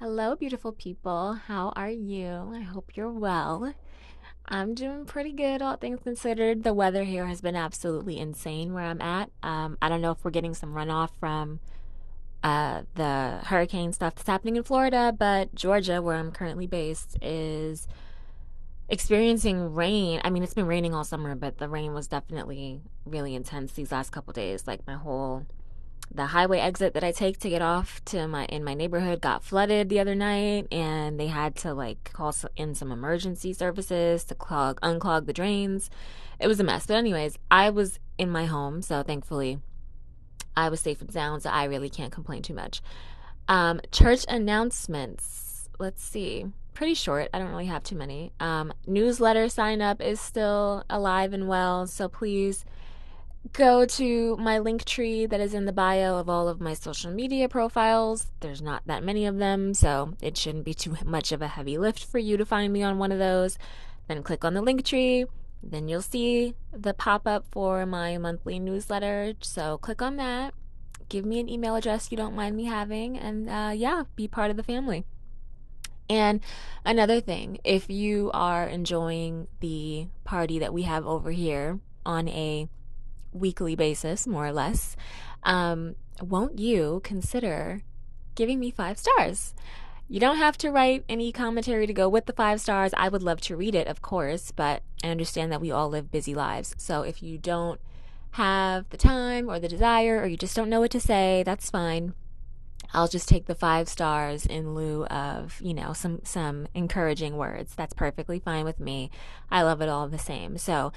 Hello, beautiful people. How are you? I hope you're well. I'm doing pretty good, all things considered. The weather here has been absolutely insane where I'm at. Um, I don't know if we're getting some runoff from uh, the hurricane stuff that's happening in Florida, but Georgia, where I'm currently based, is experiencing rain. I mean, it's been raining all summer, but the rain was definitely really intense these last couple days. Like my whole the highway exit that I take to get off to my in my neighborhood got flooded the other night and they had to like call in some emergency services to clog unclog the drains. It was a mess. But anyways, I was in my home, so thankfully I was safe and sound, so I really can't complain too much. Um, church announcements. Let's see. Pretty short. I don't really have too many. Um, newsletter sign up is still alive and well, so please go to my link tree that is in the bio of all of my social media profiles. There's not that many of them, so it shouldn't be too much of a heavy lift for you to find me on one of those. Then click on the link tree, then you'll see the pop up for my monthly newsletter. So click on that. Give me an email address you don't mind me having, and uh, yeah, be part of the family. And another thing, if you are enjoying the party that we have over here on a weekly basis, more or less, um, won't you consider giving me five stars? You don't have to write any commentary to go with the five stars. I would love to read it, of course, but I understand that we all live busy lives. So if you don't have the time or the desire or you just don't know what to say, that's fine. I'll just take the five stars in lieu of, you know, some some encouraging words. That's perfectly fine with me. I love it all the same. So,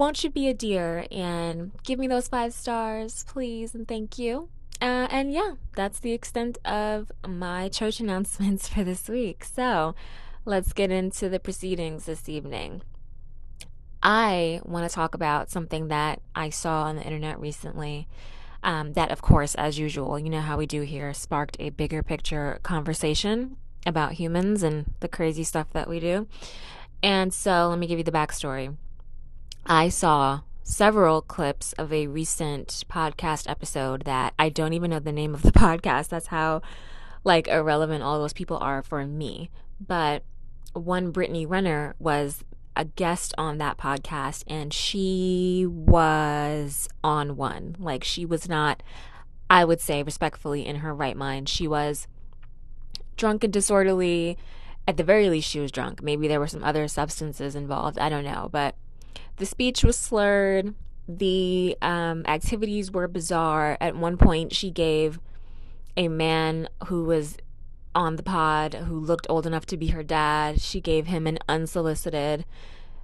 won't you be a dear and give me those five stars, please, and thank you. Uh, and yeah, that's the extent of my church announcements for this week. So let's get into the proceedings this evening. I want to talk about something that I saw on the internet recently. Um, that, of course, as usual, you know how we do here, sparked a bigger picture conversation about humans and the crazy stuff that we do. And so let me give you the backstory. I saw several clips of a recent podcast episode that I don't even know the name of the podcast. That's how like irrelevant all those people are for me. But one Brittany Renner was a guest on that podcast and she was on one. Like she was not I would say respectfully in her right mind. She was drunk and disorderly. At the very least she was drunk. Maybe there were some other substances involved. I don't know, but the speech was slurred. The um, activities were bizarre. At one point, she gave a man who was on the pod who looked old enough to be her dad, she gave him an unsolicited,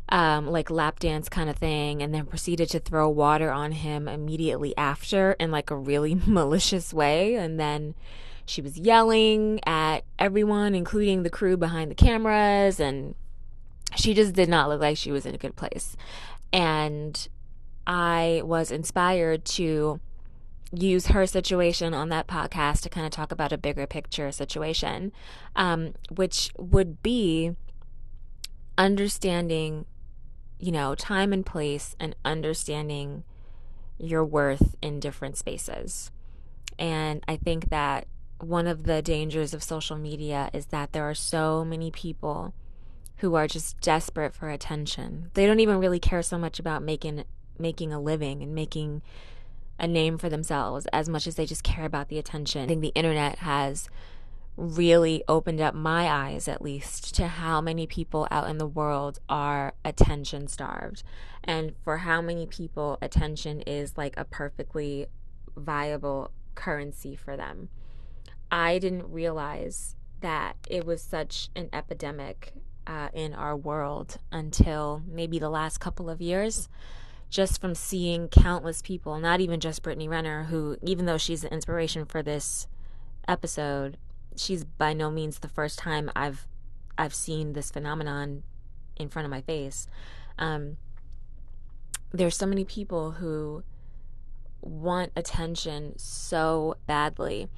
um, like lap dance kind of thing, and then proceeded to throw water on him immediately after in like a really malicious way. And then she was yelling at everyone, including the crew behind the cameras, and she just did not look like she was in a good place. And I was inspired to use her situation on that podcast to kind of talk about a bigger picture situation, um, which would be understanding, you know, time and place and understanding your worth in different spaces. And I think that one of the dangers of social media is that there are so many people who are just desperate for attention. They don't even really care so much about making making a living and making a name for themselves as much as they just care about the attention. I think the internet has really opened up my eyes at least to how many people out in the world are attention starved and for how many people attention is like a perfectly viable currency for them. I didn't realize that it was such an epidemic uh, in our world until maybe the last couple of years. Just from seeing countless people, not even just Brittany Renner, who, even though she's the inspiration for this episode, she's by no means the first time I've I've seen this phenomenon in front of my face. Um, there's so many people who want attention so badly,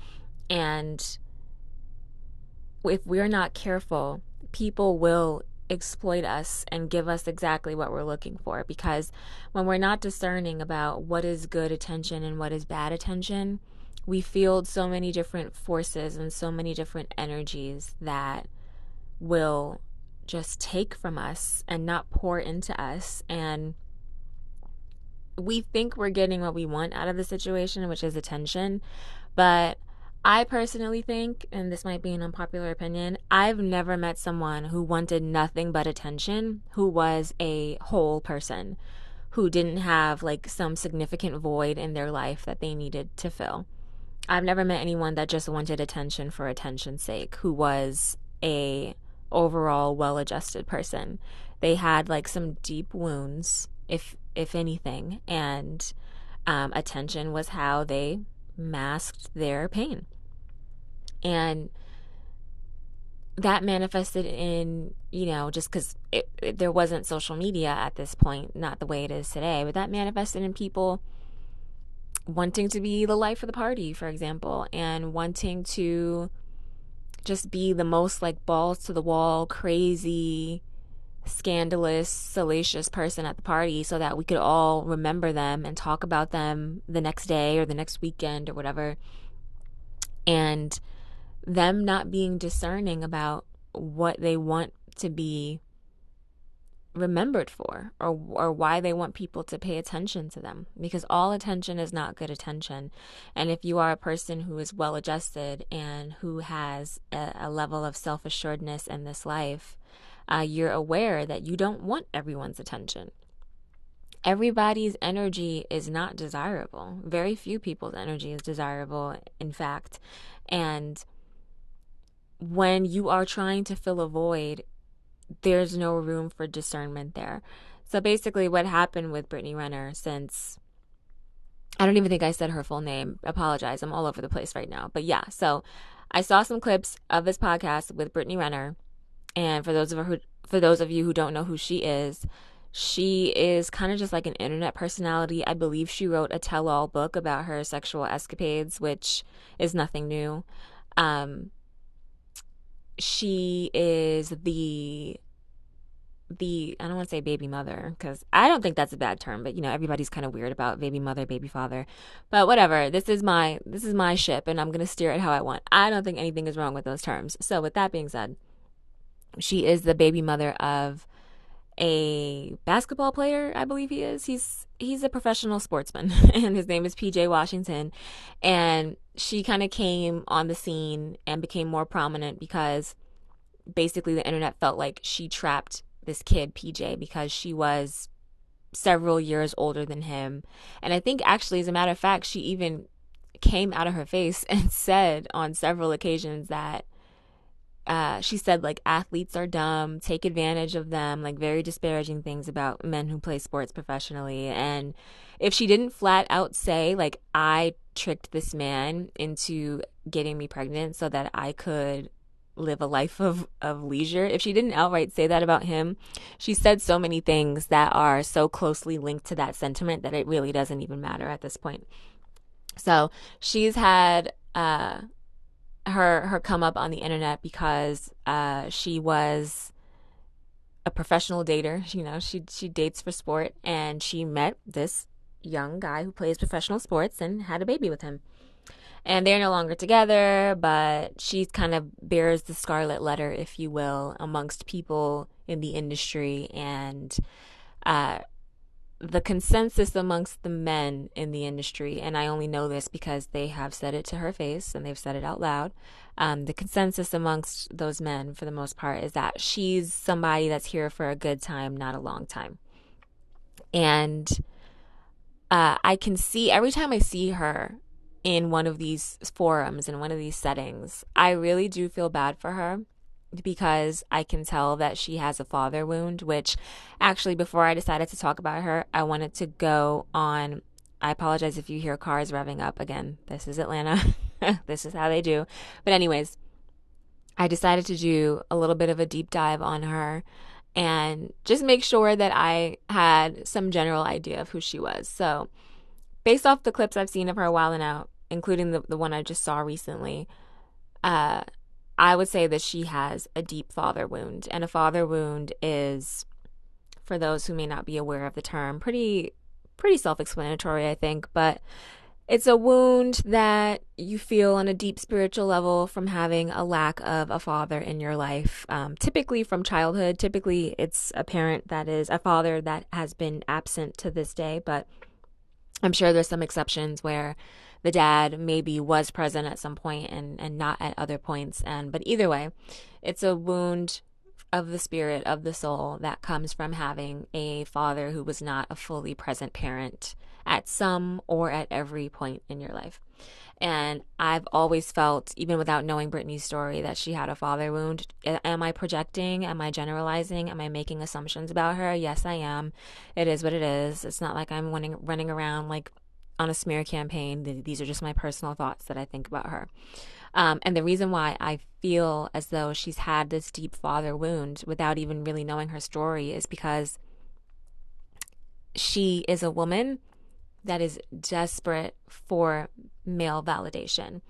and if we're not careful, people will exploit us and give us exactly what we're looking for because when we're not discerning about what is good attention and what is bad attention, we field so many different forces and so many different energies that will just take from us and not pour into us. And we think we're getting what we want out of the situation, which is attention. But I personally think, and this might be an unpopular opinion, I've never met someone who wanted nothing but attention who was a whole person, who didn't have like some significant void in their life that they needed to fill. I've never met anyone that just wanted attention for attention's sake, who was a overall well-adjusted person. They had like some deep wounds, if if anything, and um, attention was how they masked their pain. And that manifested in, you know, just because there wasn't social media at this point, not the way it is today, but that manifested in people wanting to be the life of the party, for example, and wanting to just be the most like balls to the wall, crazy, scandalous, salacious person at the party so that we could all remember them and talk about them the next day or the next weekend or whatever. And them not being discerning about what they want to be remembered for or or why they want people to pay attention to them because all attention is not good attention and if you are a person who is well adjusted and who has a, a level of self-assuredness in this life uh, you're aware that you don't want everyone's attention. Everybody's energy is not desirable. Very few people's energy is desirable, in fact. And when you are trying to fill a void, there's no room for discernment there. So basically, what happened with Brittany Renner since I don't even think I said her full name. Apologize. I'm all over the place right now. But yeah, so I saw some clips of this podcast with Brittany Renner and for those of who, for those of you who don't know who she is, she is kind of just like an internet personality. I believe she wrote a tell-all book about her sexual escapades, which is nothing new. Um, she is the the I don't want to say baby mother because I don't think that's a bad term, but you know everybody's kind of weird about baby mother, baby father. But whatever, this is my this is my ship, and I'm gonna steer it how I want. I don't think anything is wrong with those terms. So with that being said, she is the baby mother of a basketball player, I believe he is. He's he's a professional sportsman and his name is PJ Washington and she kind of came on the scene and became more prominent because basically the internet felt like she trapped this kid PJ because she was several years older than him. And I think actually as a matter of fact she even came out of her face and said on several occasions that uh, she said like athletes are dumb, take advantage of them, like very disparaging things about men who play sports professionally. And if she didn't flat out say like I tricked this man into getting me pregnant so that I could live a life of, of leisure. If she didn't outright say that about him, she said so many things that are so closely linked to that sentiment that it really doesn't even matter at this point. So she's had uh, her her come up on the internet because uh, she was a professional dater. You know, she she dates for sport, and she met this young guy who plays professional sports and had a baby with him. And they're no longer together, but she kind of bears the scarlet letter, if you will, amongst people in the industry and uh, the consensus amongst the men in the industry, and I only know this because they have said it to her face and they've said it out loud. Um, the consensus amongst those men, for the most part, is that she's somebody that's here for a good time, not a long time. And uh, I can see every time I see her in one of these forums, in one of these settings, I really do feel bad for her because I can tell that she has a father wound, which actually, before I decided to talk about her, I wanted to go on. I apologize if you hear cars revving up again. This is Atlanta. this is how they do. But, anyways, I decided to do a little bit of a deep dive on her and just make sure that I had some general idea of who she was. So, based off the clips I've seen of her a while and out, including the, the one I just saw recently, uh, I would say that she has a deep father wound. And a father wound is, for those who may not be aware of the term, pretty pretty self-explanatory, I think, but it's a wound that you feel on a deep spiritual level from having a lack of a father in your life. Um, typically from childhood, typically it's a parent that is a father that has been absent to this day, but I'm sure there's some exceptions where the dad maybe was present at some point and, and not at other points. And but either way, it's a wound of the spirit of the soul that comes from having a father who was not a fully present parent at some or at every point in your life. And I've always felt, even without knowing Brittany's story, that she had a father wound. Am I projecting? Am I generalizing? Am I making assumptions about her? Yes, I am. It is what it is. It's not like I'm running, running around like on a smear campaign. These are just my personal thoughts that I think about her. Um, and the reason why I feel as though she's had this deep father wound without even really knowing her story is because she is a woman that is desperate for male validation.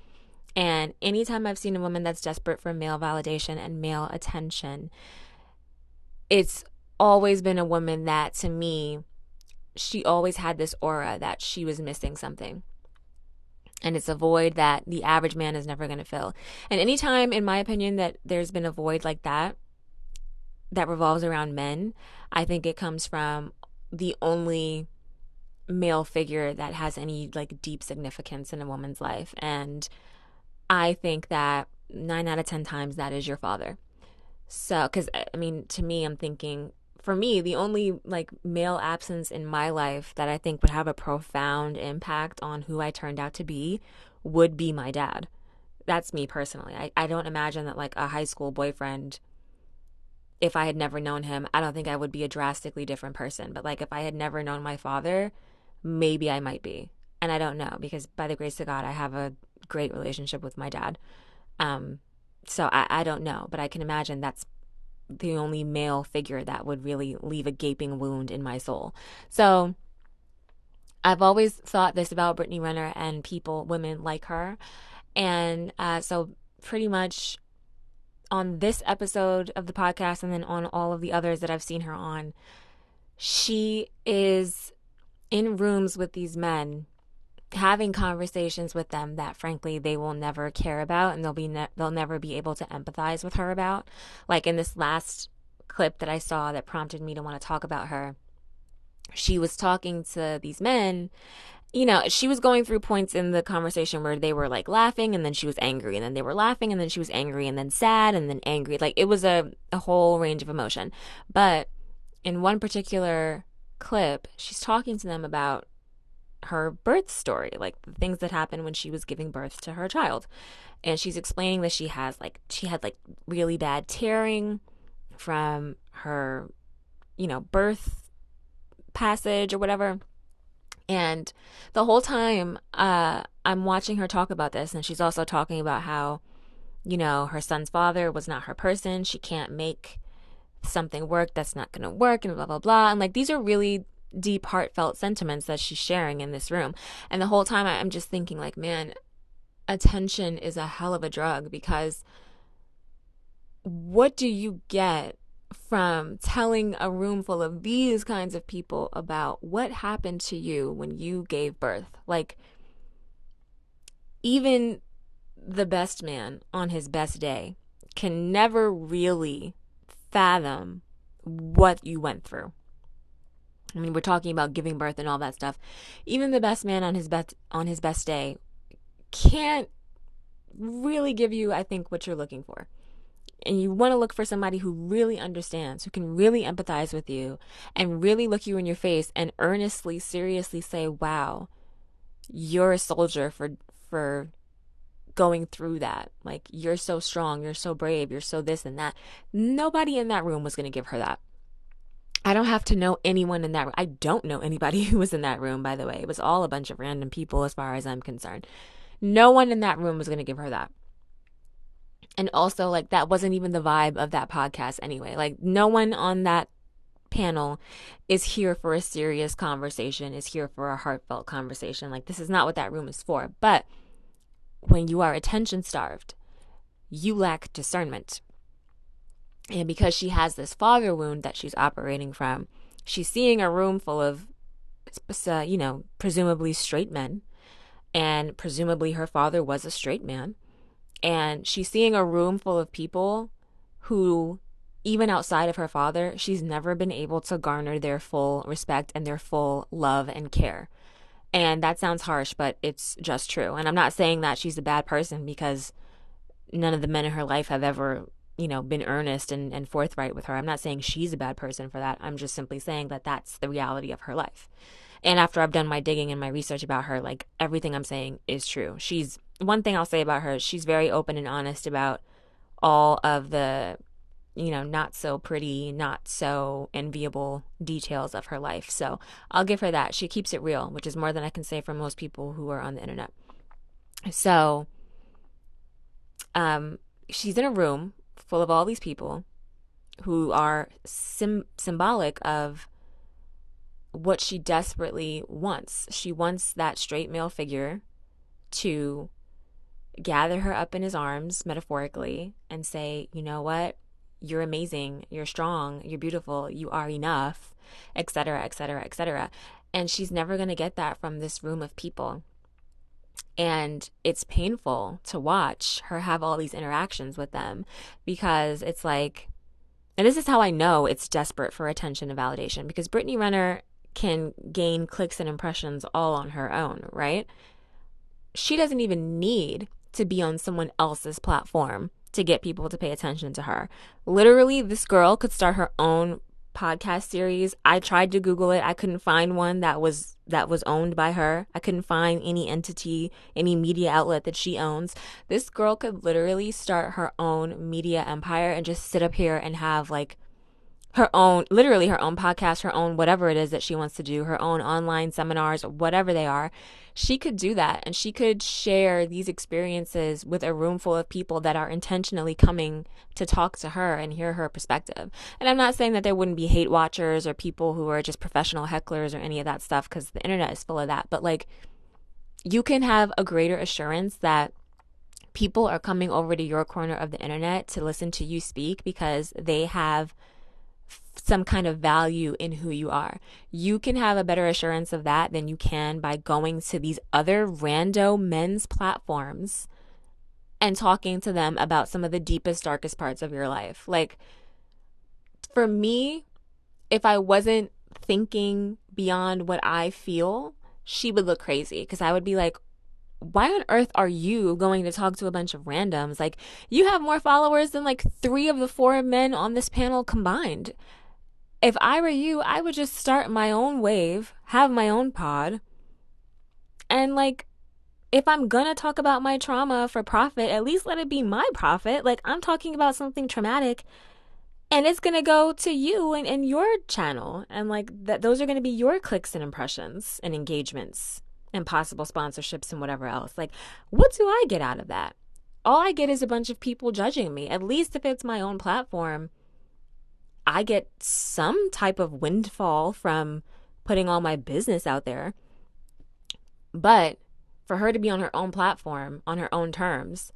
And anytime I've seen a woman that's desperate for male validation and male attention, it's always been a woman that to me, she always had this aura that she was missing something. And it's a void that the average man is never going to fill. And anytime, in my opinion, that there's been a void like that, that revolves around men, I think it comes from the only male figure that has any like deep significance in a woman's life. And I think that nine out of 10 times that is your father. So, because I mean, to me, I'm thinking, for me, the only like male absence in my life that I think would have a profound impact on who I turned out to be would be my dad. That's me personally. I, I don't imagine that like a high school boyfriend, if I had never known him, I don't think I would be a drastically different person. But like if I had never known my father, maybe I might be. And I don't know because by the grace of God, I have a great relationship with my dad. Um, so I, I don't know, but I can imagine that's the only male figure that would really leave a gaping wound in my soul. So I've always thought this about Brittany Renner and people, women like her. And uh, so pretty much on this episode of the podcast and then on all of the others that I've seen her on, she is in rooms with these men having conversations with them that frankly they will never care about and they'll be ne- they'll never be able to empathize with her about like in this last clip that I saw that prompted me to want to talk about her she was talking to these men you know, she was going through points in the conversation where they were like laughing and then she was angry and then they were laughing and then she was angry and then sad and then angry. Like it was a, a whole range of emotion. But in one particular clip, she's talking to them about her birth story, like the things that happened when she was giving birth to her child. And she's explaining that she has like she had like really bad tearing from her, you know, birth passage or whatever. And the whole time uh I'm watching her talk about this and she's also talking about how you know, her son's father was not her person. She can't make something work that's not going to work and blah blah blah and like these are really deep heartfelt sentiments that she's sharing in this room and the whole time i'm just thinking like man attention is a hell of a drug because what do you get from telling a room full of these kinds of people about what happened to you when you gave birth like even the best man on his best day can never really fathom what you went through. I mean, we're talking about giving birth and all that stuff. Even the best man on his best on his best day can't really give you, I think, what you're looking for. And you want to look for somebody who really understands, who can really empathize with you and really look you in your face and earnestly, seriously say, "Wow, you're a soldier for for going through that. Like, you're so strong, you're so brave, you're so this and that. Nobody in that room was going to give her that. I don't have to know anyone in that room. I don't know anybody who was in that room, by the way. It was all a bunch of random people as far as I'm concerned. No one in that room was going to give her that. And also, like, that wasn't even the vibe of that podcast anyway. Like, no one on that panel is here for a serious conversation, is here for a heartfelt conversation. Like, this is not what that room is for. But when you are attention starved, you lack discernment. And because she has this father wound that she's operating from, she's seeing a room full of, uh, you know, presumably straight men. And presumably her father was a straight man. And she's seeing a room full of people who, even outside of her father, she's never been able to garner their full respect and their full love and care. And that sounds harsh, but it's just true. And I'm not saying that she's a bad person because none of the men in her life have ever, you know, been earnest and, and forthright with her. I'm not saying she's a bad person for that. I'm just simply saying that that's the reality of her life. And after I've done my digging and my research about her, like everything I'm saying is true. She's one thing I'll say about her, she's very open and honest about all of the you know, not so pretty, not so enviable details of her life. So I'll give her that. She keeps it real, which is more than I can say for most people who are on the internet. So um, she's in a room full of all these people who are sim- symbolic of what she desperately wants. She wants that straight male figure to gather her up in his arms, metaphorically, and say, you know what? You're amazing, you're strong, you're beautiful, you are enough, etc., etc., etc. And she's never going to get that from this room of people. And it's painful to watch her have all these interactions with them because it's like, and this is how I know it's desperate for attention and validation because Brittany Renner can gain clicks and impressions all on her own, right? She doesn't even need to be on someone else's platform to get people to pay attention to her. Literally, this girl could start her own podcast series. I tried to Google it. I couldn't find one that was that was owned by her. I couldn't find any entity, any media outlet that she owns. This girl could literally start her own media empire and just sit up here and have like her own, literally her own podcast, her own whatever it is that she wants to do, her own online seminars, whatever they are. She could do that and she could share these experiences with a room full of people that are intentionally coming to talk to her and hear her perspective. And I'm not saying that there wouldn't be hate watchers or people who are just professional hecklers or any of that stuff because the internet is full of that. But like, you can have a greater assurance that people are coming over to your corner of the internet to listen to you speak because they have some kind of value in who you are. You can have a better assurance of that than you can by going to these other rando men's platforms and talking to them about some of the deepest, darkest parts of your life. Like, for me, if I wasn't thinking beyond what I feel, she would look crazy because I would be like, why on earth are you going to talk to a bunch of randoms? Like, you have more followers than like three of the four men on this panel combined if I were you, I would just start my own wave, have my own pod. And like, if I'm gonna talk about my trauma for profit, at least let it be my profit. Like, I'm talking about something traumatic and it's gonna go to you and, and your channel. And like, that those are gonna be your clicks and impressions and engagements and possible sponsorships and whatever else. Like, what do I get out of that? All I get is a bunch of people judging me. At least if it's my own platform I get some type of windfall from putting all my business out there. But for her to be on her own platform, on her own terms,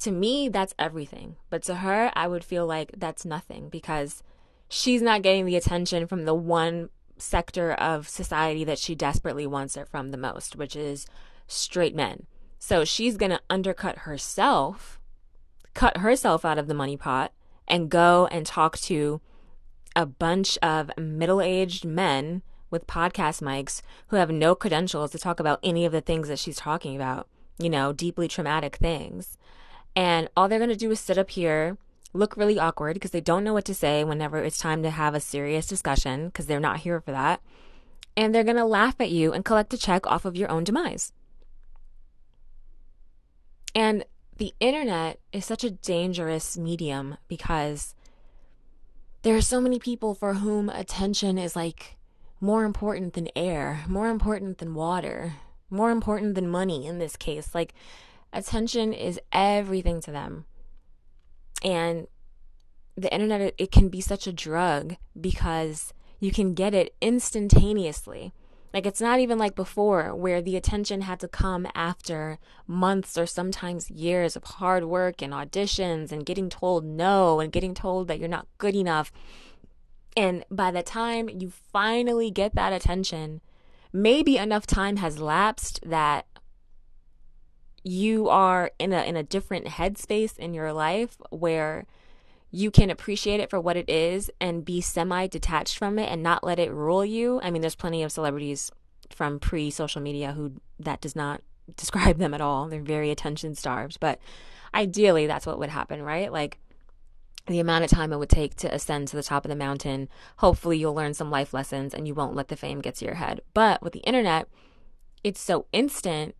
to me, that's everything. But to her, I would feel like that's nothing because she's not getting the attention from the one sector of society that she desperately wants it from the most, which is straight men. So she's going to undercut herself, cut herself out of the money pot, and go and talk to a bunch of middle aged men with podcast mics who have no credentials to talk about any of the things that she's talking about, you know, deeply traumatic things. And all they're going to do is sit up here, look really awkward because they don't know what to say whenever it's time to have a serious discussion because they're not here for that. And they're going to laugh at you and collect a check off of your own demise. And the internet is such a dangerous medium because there are so many people for whom attention is like more important than air, more important than water, more important than money in this case. Like, attention is everything to them. And the internet, it, can be such a drug because you can get it instantaneously. Like it's not even like before where the attention had to come after months or sometimes years of hard work and auditions and getting told no and getting told that you're not good enough. And by the time you finally get that attention, maybe enough time has lapsed that you are in a in a different headspace in your life where you can appreciate it for what it is and be semi detached from it and not let it rule you. I mean, there's plenty of celebrities from pre social media who that does not describe them at all. They're very attention starved, but ideally that's what would happen, right? Like the amount of time it would take to ascend to the top of the mountain. Hopefully, you'll learn some life lessons and you won't let the fame get to your head. But with the internet, it's so instant.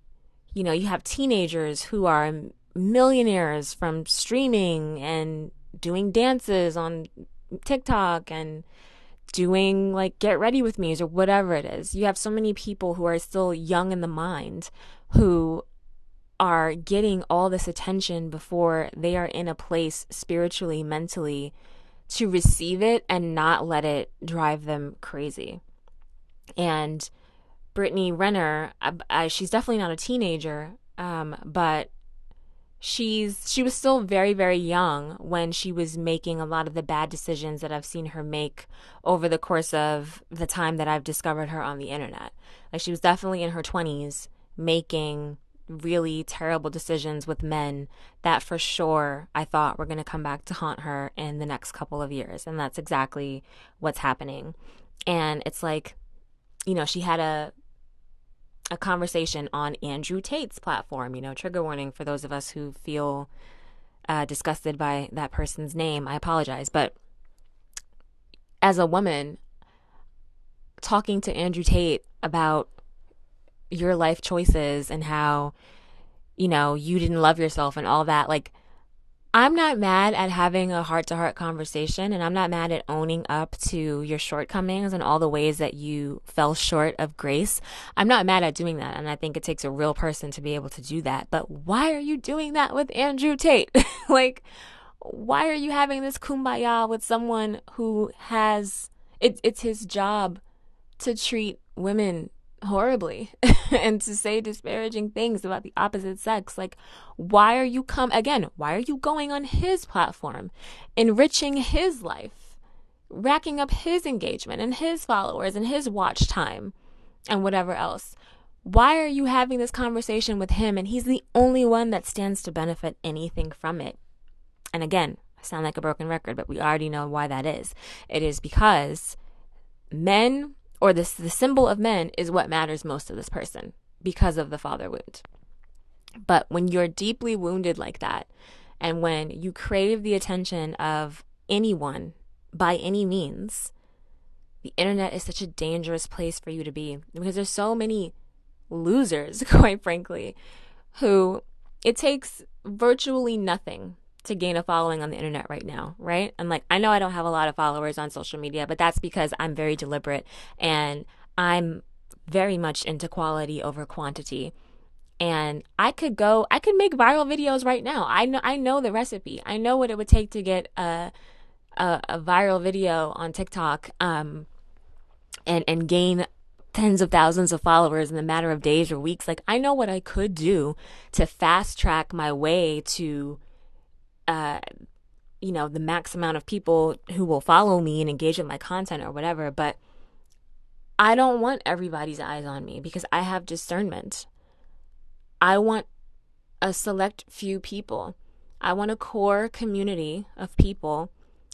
You know, you have teenagers who are millionaires from streaming and doing dances on TikTok and doing like get ready with me's or whatever it is. You have so many people who are still young in the mind who are getting all this attention before they are in a place spiritually, mentally to receive it and not let it drive them crazy. And Brittany Renner, I, I, she's definitely not a teenager, um, but she's she was still very very young when she was making a lot of the bad decisions that I've seen her make over the course of the time that I've discovered her on the internet. Like she was definitely in her 20s making really terrible decisions with men that for sure I thought were going to come back to haunt her in the next couple of years and that's exactly what's happening. And it's like you know, she had a a conversation on Andrew Tate's platform. You know, trigger warning for those of us who feel uh, disgusted by that person's name. I apologize. But as a woman, talking to Andrew Tate about your life choices and how, you know, you didn't love yourself and all that, like, I'm not mad at having a heart to heart conversation and I'm not mad at owning up to your shortcomings and all the ways that you fell short of grace. I'm not mad at doing that. And I think it takes a real person to be able to do that. But why are you doing that with Andrew Tate? like, why are you having this kumbaya with someone who has, it, it's his job to treat women horribly and to say disparaging things about the opposite sex. Like, why are you come again? Why are you going on his platform, enriching his life, racking up his engagement and his followers and his watch time and whatever else? Why are you having this conversation with him and he's the only one that stands to benefit anything from it? And again, I sound like a broken record, but we already know why that is. It is because men or this the symbol of men is what matters most to this person because of the father wound. But when you're deeply wounded like that, and when you crave the attention of anyone by any means, the internet is such a dangerous place for you to be because there's so many losers, quite frankly, who it takes virtually nothing to gain a following on the internet right now, right? And like, I know I don't have a lot of followers on social media, but that's because I'm very deliberate and I'm very much into quality over quantity. And I could go, I could make viral videos right now. I know, I know the recipe. I know what it would take to get a, a, a viral video on TikTok, um, and, and gain tens of thousands of followers in a matter of days or weeks. Like, I know what I could do to fast track my way to uh, you know, the max amount of people who will follow me and engage with my content or whatever. But I don't want everybody's eyes on me because I have discernment. I want a select few people. I want a core community of people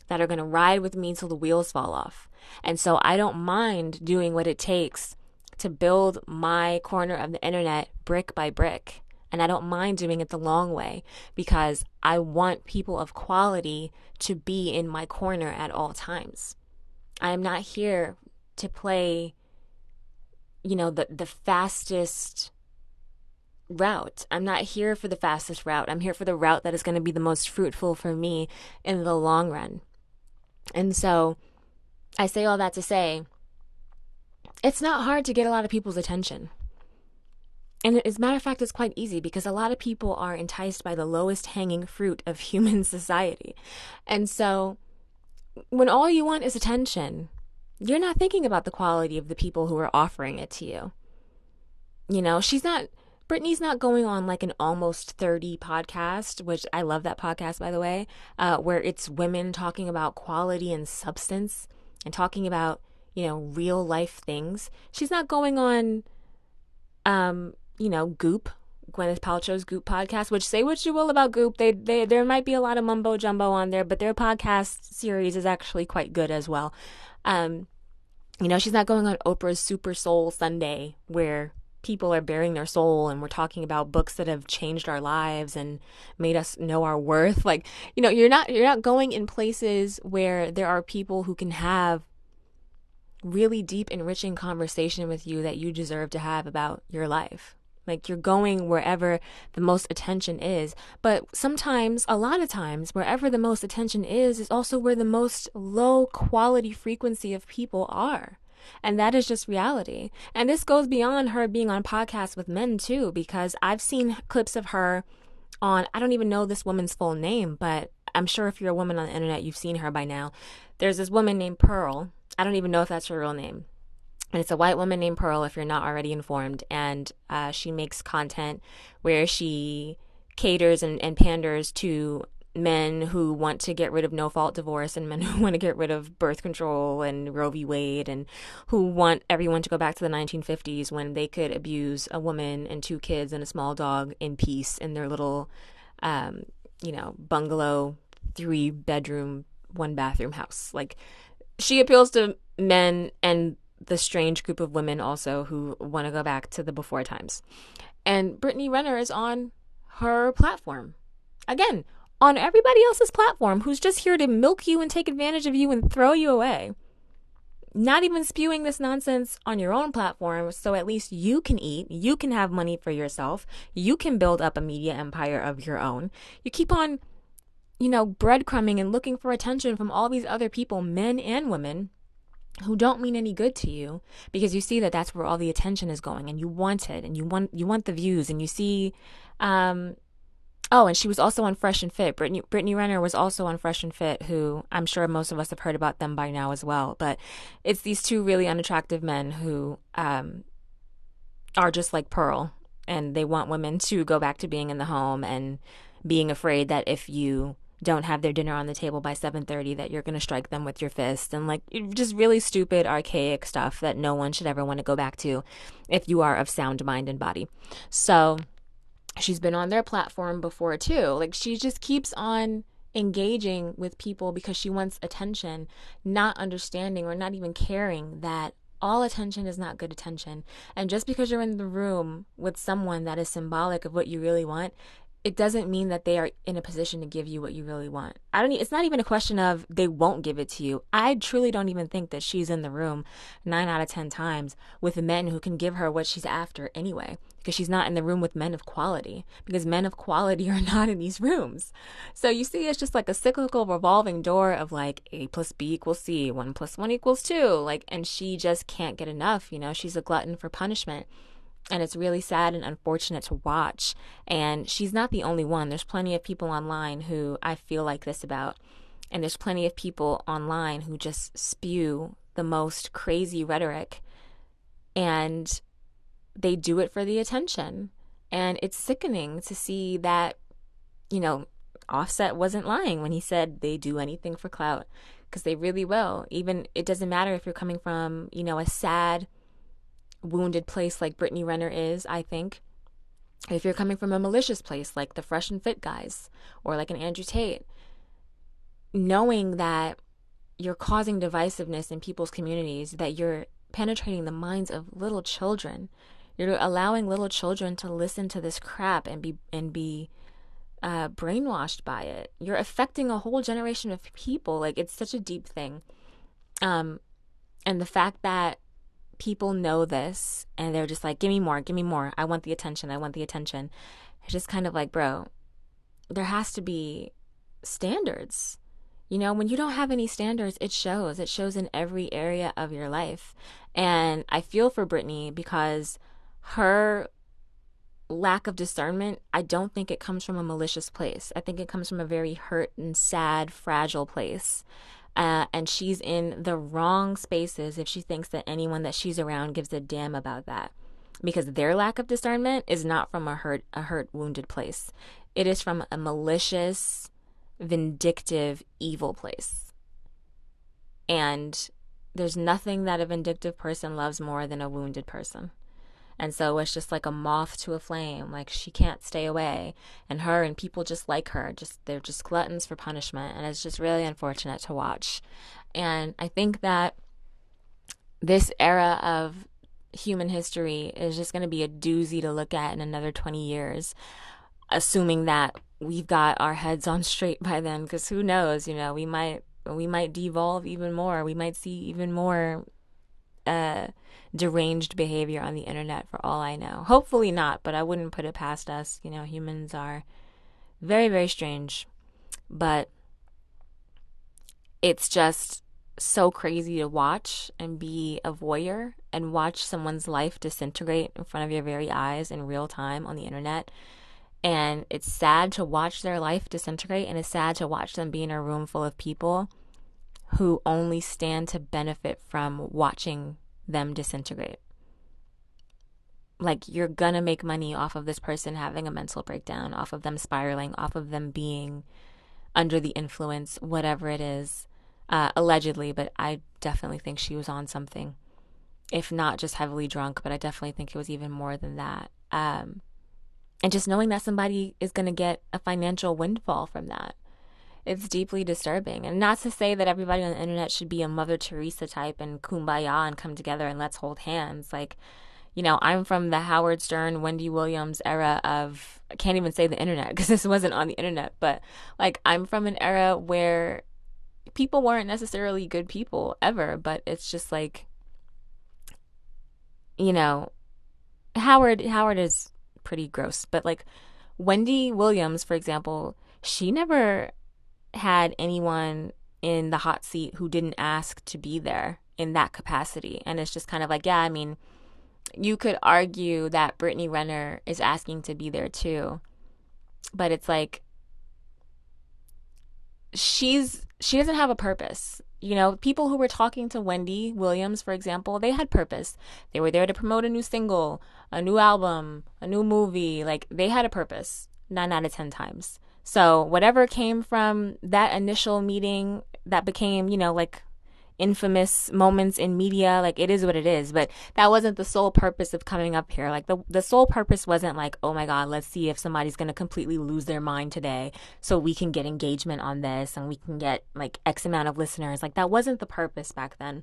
that are going to ride with me till the wheels fall off. And so I don't mind doing what it takes to build my corner of the internet brick by brick. And I don't mind doing it the long way because I want people of quality to be in my corner at all times. I am not here to play, you know, the, the fastest route. I'm not here for the fastest route. I'm here for the route that is going to be the most fruitful for me in the long run. And so I say all that to say it's not hard to get a lot of people's attention. And as a matter of fact, it's quite easy because a lot of people are enticed by the lowest hanging fruit of human society. And so when all you want is attention, you're not thinking about the quality of the people who are offering it to you. You know, she's not, Brittany's not going on like an almost 30 podcast, which I love that podcast, by the way, uh, where it's women talking about quality and substance and talking about, you know, real life things. She's not going on, um, you know, Goop, Gwyneth Paltrow's Goop podcast, which say what you will about Goop, they, they there might be a lot of mumbo jumbo on there, but their podcast series is actually quite good as well. Um, you know, she's not going on Oprah's Super Soul Sunday where people are bearing their soul and we're talking about books that have changed our lives and made us know our worth. Like, you know, you're not you're not going in places where there are people who can have really deep enriching conversation with you that you deserve to have about your life. Like you're going wherever the most attention is. But sometimes, a lot of times, wherever the most attention is, is also where the most low quality frequency of people are. And that is just reality. And this goes beyond her being on podcasts with men too, because I've seen clips of her on, I don't even know this woman's full name, but I'm sure if you're a woman on the internet, you've seen her by now. There's this woman named Pearl. I don't even know if that's her real name and it's a white woman named Pearl, if you're not already informed. And uh, she makes content where she caters and, and panders to men who want to get rid of no fault divorce and men who want to get rid of birth control and Roe v. Wade and who want everyone to go back to the 1950s when they could abuse a woman and two kids and a small dog in peace in their little, um, you know, bungalow, three bedroom, one bathroom house. Like, she appeals to men and the strange group of women also who want to go back to the before times. And Brittany Renner is on her platform. Again, on everybody else's platform who's just here to milk you and take advantage of you and throw you away. Not even spewing this nonsense on your own platform so at least you can eat, you can have money for yourself, you can build up a media empire of your own. You keep on, you know, breadcrumbing and looking for attention from all these other people, men and women, who don't mean any good to you because you see that that's where all the attention is going and you want it and you want you want the views and you see um oh and she was also on fresh and fit. Brittany brittany renner was also on fresh and fit who i'm sure most of us have heard about them by now as well. But it's these two really unattractive men who um are just like pearl and they want women to go back to being in the home and being afraid that if you don't have their dinner on the table by 7:30 that you're going to strike them with your fist and like just really stupid archaic stuff that no one should ever want to go back to if you are of sound mind and body. So she's been on their platform before too. Like she just keeps on engaging with people because she wants attention, not understanding or not even caring that all attention is not good attention. And just because you're in the room with someone that is symbolic of what you really want it doesn't mean that they are in a position to give you what you really want. I don't it's not even a question of they won't give it to you. I truly don't even think that she's in the room 9 out of 10 times with men who can give her what she's after anyway because she's not in the room with men of quality because men of quality are not in these rooms. So you see it's just like a cyclical revolving door of like A plus B equals C, 1 plus 1 equals 2, like and she just can't get enough, you know, she's a glutton for punishment and it's really sad and unfortunate to watch. And she's not the only one. There's plenty of people online who I feel like this about. And there's plenty of people online who just spew the most crazy rhetoric and they do it for the attention. And it's sickening to see that, you know, Offset wasn't lying when he said they do anything for clout because they really will. Even it doesn't matter if you're coming from, you know, a sad, wounded place like Brittany Renner is, I think. If you're coming from a malicious place like the Fresh and Fit guys or like an Andrew Tate, knowing that you're causing divisiveness in people's communities, that you're penetrating the minds of little children, you're allowing little children to listen to this crap and be and be uh, brainwashed by it. You're affecting a whole generation of people. Like it's such a deep thing. Um, and the fact that people know this and they're just like, give me more, give me more. I want the attention. I want the attention. It's just kind of like, bro, there has to be standards. You know, when you don't have any standards, it shows. It shows in every area of your life. And I feel for Brittany because her lack of discernment, I don't think it comes from a malicious place. I think it comes from a very hurt and sad, fragile place. Uh, and she's in the wrong spaces if she thinks that anyone that she's around gives a damn about that. Because their lack of discernment is not from a hurt a hurt wounded place. It is from a malicious vindictive evil place. And there's nothing that a vindictive person loves more than a wounded person And so it's just like a moth to a flame. Like she can't stay away. And her and people just like her, just they're just gluttons for punishment. And it's just really unfortunate to watch. And I think that this era of human history is just going to be a doozy to look at in another 20 years, assuming that we've got our heads on straight by then because who knows, you know, we might we might devolve even more. We might see even more uh, deranged behavior on the internet for all I know. Hopefully not, but I wouldn't put it past us. You know, humans are very, very strange. But it's just so crazy to watch and be a voyeur and watch someone's life disintegrate in front of your very eyes in real time on the internet. And it's sad to watch their life disintegrate, and it's sad to watch them be in a room full of people who only stand to benefit from watching them disintegrate. Like, you're gonna make money off of this person having a mental breakdown, off of them spiraling, off of them being under the influence, whatever it is, uh, allegedly, but I definitely think she was on something. If not just heavily drunk, but I definitely think it was even more than that. Um, and just knowing that somebody is going to get a financial windfall from that it's deeply disturbing. And not to say that everybody on the internet should be a Mother Teresa type and kumbaya and come together and let's hold hands. Like, you know, I'm from the Howard Stern, Wendy Williams era of, I can't even say the internet because this wasn't on the internet, but like, I'm from an era where people weren't necessarily good people ever, but it's just like, you know, Howard, Howard is pretty gross, but like, Wendy Williams, for example, she never had anyone in the hot seat who didn't ask to be there in that capacity. And it's just kind of like, yeah, I mean, you could argue that Brittany Renner is asking to be there too. But it's like she's she doesn't have a purpose. You know, people who were talking to Wendy Williams, for example, they had purpose. They were there to promote a new single, a new album, a new movie. Like they had a purpose. Nine out of ten times. So, whatever came from that initial meeting that became, you know, like infamous moments in media, like it is what it is, but that wasn't the sole purpose of coming up here. Like the the sole purpose wasn't like, "Oh my god, let's see if somebody's going to completely lose their mind today so we can get engagement on this and we can get like x amount of listeners." Like that wasn't the purpose back then.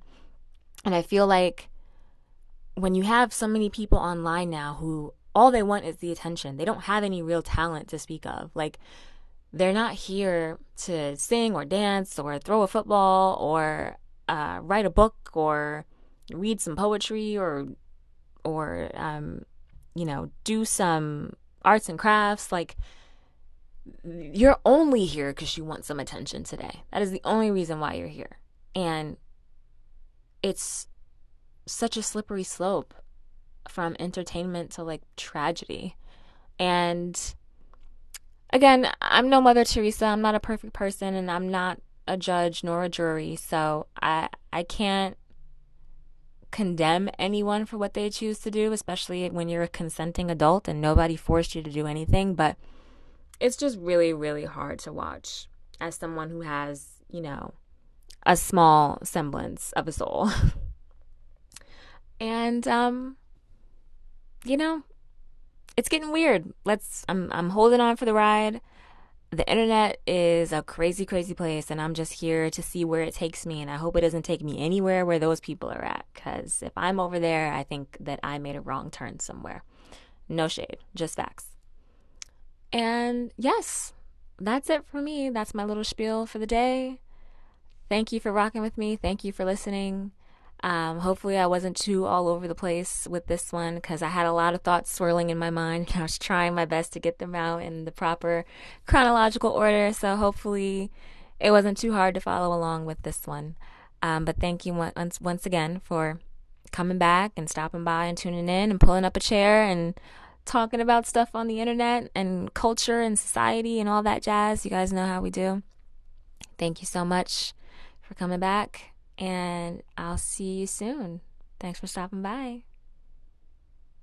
And I feel like when you have so many people online now who all they want is the attention. They don't have any real talent to speak of. Like, they're not here to sing or dance or throw a football or uh, write a book or read some poetry or or um, you know do some arts and crafts. Like you're only here because you want some attention today. That is the only reason why you're here. And it's such a slippery slope from entertainment to like tragedy. And again, I'm no Mother Teresa. I'm not a perfect person and I'm not a judge nor a jury. So I I can't condemn anyone for what they choose to do, especially when you're a consenting adult and nobody forced you to do anything, but it's just really really hard to watch as someone who has, you know, a small semblance of a soul. and um you know, it's getting weird. Let's I'm I'm holding on for the ride. The internet is a crazy crazy place and I'm just here to see where it takes me and I hope it doesn't take me anywhere where those people are at cuz if I'm over there, I think that I made a wrong turn somewhere. No shade, just facts. And yes, that's it for me. That's my little spiel for the day. Thank you for rocking with me. Thank you for listening. Um, hopefully, I wasn't too all over the place with this one because I had a lot of thoughts swirling in my mind. I was trying my best to get them out in the proper chronological order. So, hopefully, it wasn't too hard to follow along with this one. Um, but thank you once, once again for coming back and stopping by and tuning in and pulling up a chair and talking about stuff on the internet and culture and society and all that jazz. You guys know how we do. Thank you so much for coming back and I'll see you soon. Thanks for stopping by.